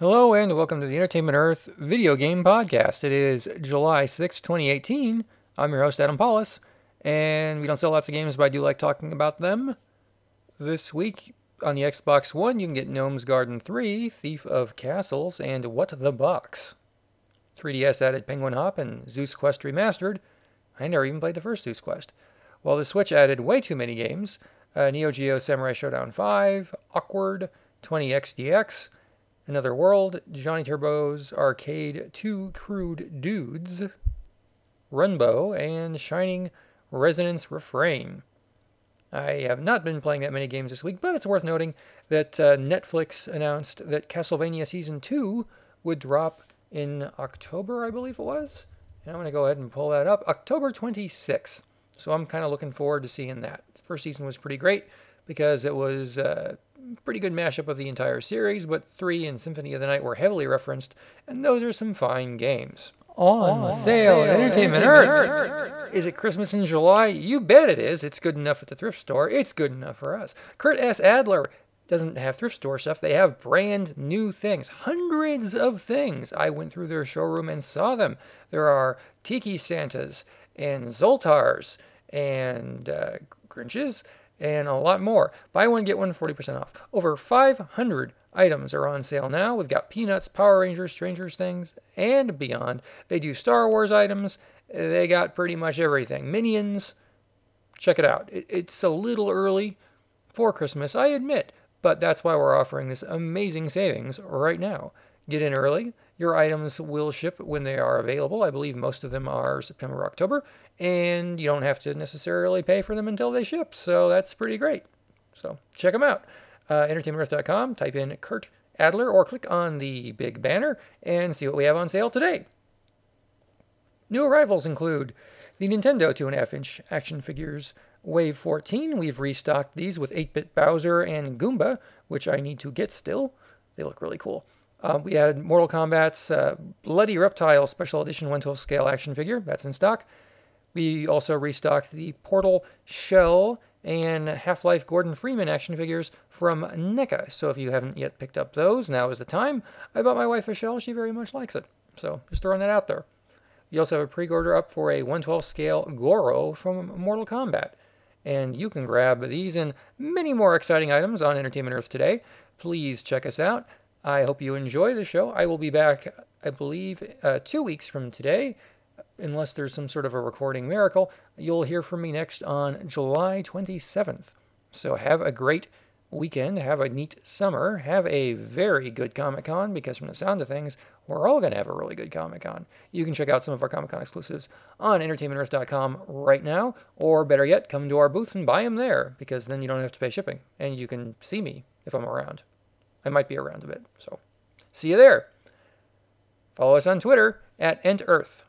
Hello and welcome to the Entertainment Earth video game podcast. It is July 6, 2018. I'm your host, Adam Paulus, and we don't sell lots of games, but I do like talking about them. This week on the Xbox One, you can get Gnome's Garden 3, Thief of Castles, and What the Box. 3DS added Penguin Hop and Zeus Quest Remastered. I never even played the first Zeus Quest. While the Switch added way too many games uh, Neo Geo Samurai Shodown 5, Awkward, 20XDX, Another World, Johnny Turbo's Arcade, Two Crude Dudes, Runbow, and Shining Resonance Refrain. I have not been playing that many games this week, but it's worth noting that uh, Netflix announced that Castlevania Season 2 would drop in October, I believe it was. And I'm going to go ahead and pull that up. October 26th. So I'm kind of looking forward to seeing that. First season was pretty great because it was uh, pretty good mashup of the entire series, but 3 and Symphony of the Night were heavily referenced, and those are some fine games. On, on sale, at Entertainment, Entertainment Earth. Earth. Is it Christmas in July? You bet it is. It's good enough at the thrift store. It's good enough for us. Kurt S. Adler doesn't have thrift store stuff. They have brand new things, hundreds of things. I went through their showroom and saw them. There are Tiki Santas and Zoltars and uh, Grinches and a lot more. Buy one, get one 40% off. Over 500 items are on sale now. We've got Peanuts, Power Rangers, Strangers Things, and beyond. They do Star Wars items. They got pretty much everything. Minions. Check it out. It's a little early for Christmas, I admit, but that's why we're offering this amazing savings right now. Get in early. Your items will ship when they are available. I believe most of them are September, October, and you don't have to necessarily pay for them until they ship. So that's pretty great. So check them out. Uh, entertainmentearth.com, type in Kurt Adler, or click on the big banner and see what we have on sale today. New arrivals include the Nintendo 2.5 inch action figures Wave 14. We've restocked these with 8 bit Bowser and Goomba, which I need to get still. They look really cool. Uh, we had Mortal Kombat's uh, Bloody Reptile Special Edition 112 scale action figure. That's in stock. We also restocked the Portal Chell and Half Life Gordon Freeman action figures from NECA. So if you haven't yet picked up those, now is the time. I bought my wife a Chell. She very much likes it. So just throwing that out there. You also have a pre order up for a 112 scale Goro from Mortal Kombat. And you can grab these and many more exciting items on Entertainment Earth today. Please check us out. I hope you enjoy the show. I will be back, I believe, uh, two weeks from today, unless there's some sort of a recording miracle. You'll hear from me next on July 27th. So have a great weekend. Have a neat summer. Have a very good Comic Con because, from the sound of things, we're all going to have a really good Comic Con. You can check out some of our Comic Con exclusives on entertainmentearth.com right now, or better yet, come to our booth and buy them there because then you don't have to pay shipping and you can see me if I'm around. I might be around a bit. So see you there. Follow us on Twitter at EntEarth.